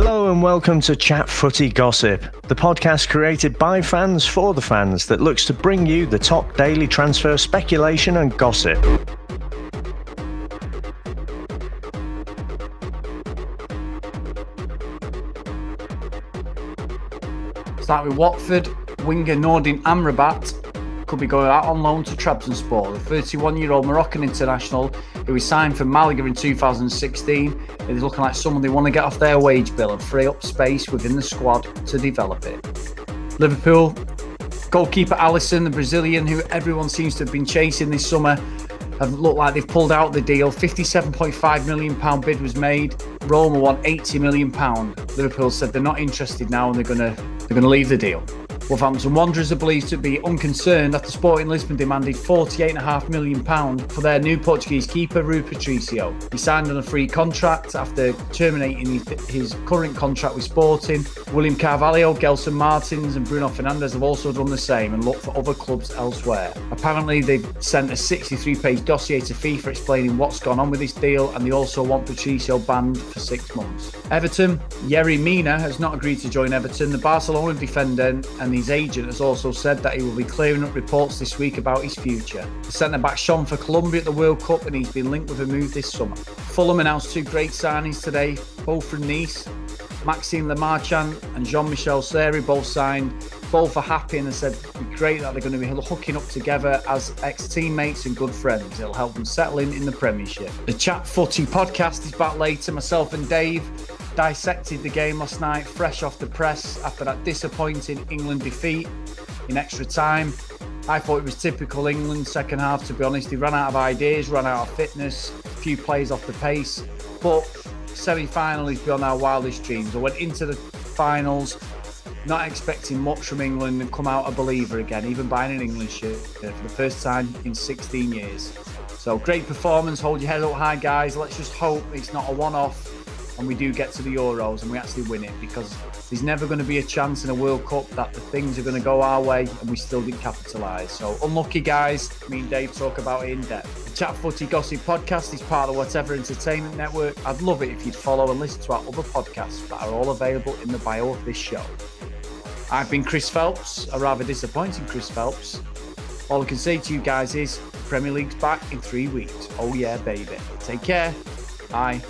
Hello and welcome to Chat Footy Gossip, the podcast created by fans for the fans that looks to bring you the top daily transfer speculation and gossip. Start with Watford. Winger Nordin Amrabat could be going out on loan to Trabzonspor. The 31-year-old Moroccan international who was signed for Malaga in 2016 is looking like someone they want to get off their wage bill and free up space within the squad to develop it. Liverpool goalkeeper Alisson, the Brazilian who everyone seems to have been chasing this summer, have looked like they've pulled out the deal. 57.5 million pound bid was made. Roma won 80 million pound. Liverpool said they're not interested now and they're gonna they're gonna leave the deal. Wolverhampton Wanderers are believed to be unconcerned after Sporting Lisbon demanded £48.5 million for their new Portuguese keeper, Rui Patricio. He signed on a free contract after terminating his current contract with Sporting. William Carvalho, Gelson Martins, and Bruno Fernandes have also done the same and looked for other clubs elsewhere. Apparently, they've sent a 63 page dossier to FIFA explaining what's gone on with this deal, and they also want Patricio banned for six months. Everton, Yerry Mina has not agreed to join Everton. The Barcelona defender and the his agent has also said that he will be clearing up reports this week about his future. The centre back shone for Colombia at the World Cup and he's been linked with a move this summer. Fulham announced two great signings today, both from Nice. Maxime Lemarchand and Jean Michel Seri both signed. Both are happy and they said it'd be great that they're going to be hooking up together as ex teammates and good friends. It'll help them settle in in the Premiership. The Chat Footy podcast is back later. Myself and Dave dissected the game last night, fresh off the press after that disappointing England defeat in extra time. I thought it was typical England second half, to be honest. They ran out of ideas, ran out of fitness, a few plays off the pace. But semi final is beyond our wildest dreams. I went into the finals not expecting much from England and come out a believer again, even buying an England shirt for the first time in 16 years. So great performance. Hold your head up high, guys. Let's just hope it's not a one off and we do get to the Euros and we actually win it because there's never going to be a chance in a World Cup that the things are going to go our way and we still didn't capitalise. So unlucky guys, me and Dave talk about it in depth. The Chat Footy Gossip podcast is part of Whatever Entertainment Network. I'd love it if you'd follow and listen to our other podcasts that are all available in the bio of this show. I've been Chris Phelps, a rather disappointing Chris Phelps. All I can say to you guys is Premier League's back in three weeks. Oh yeah, baby. Take care. Bye.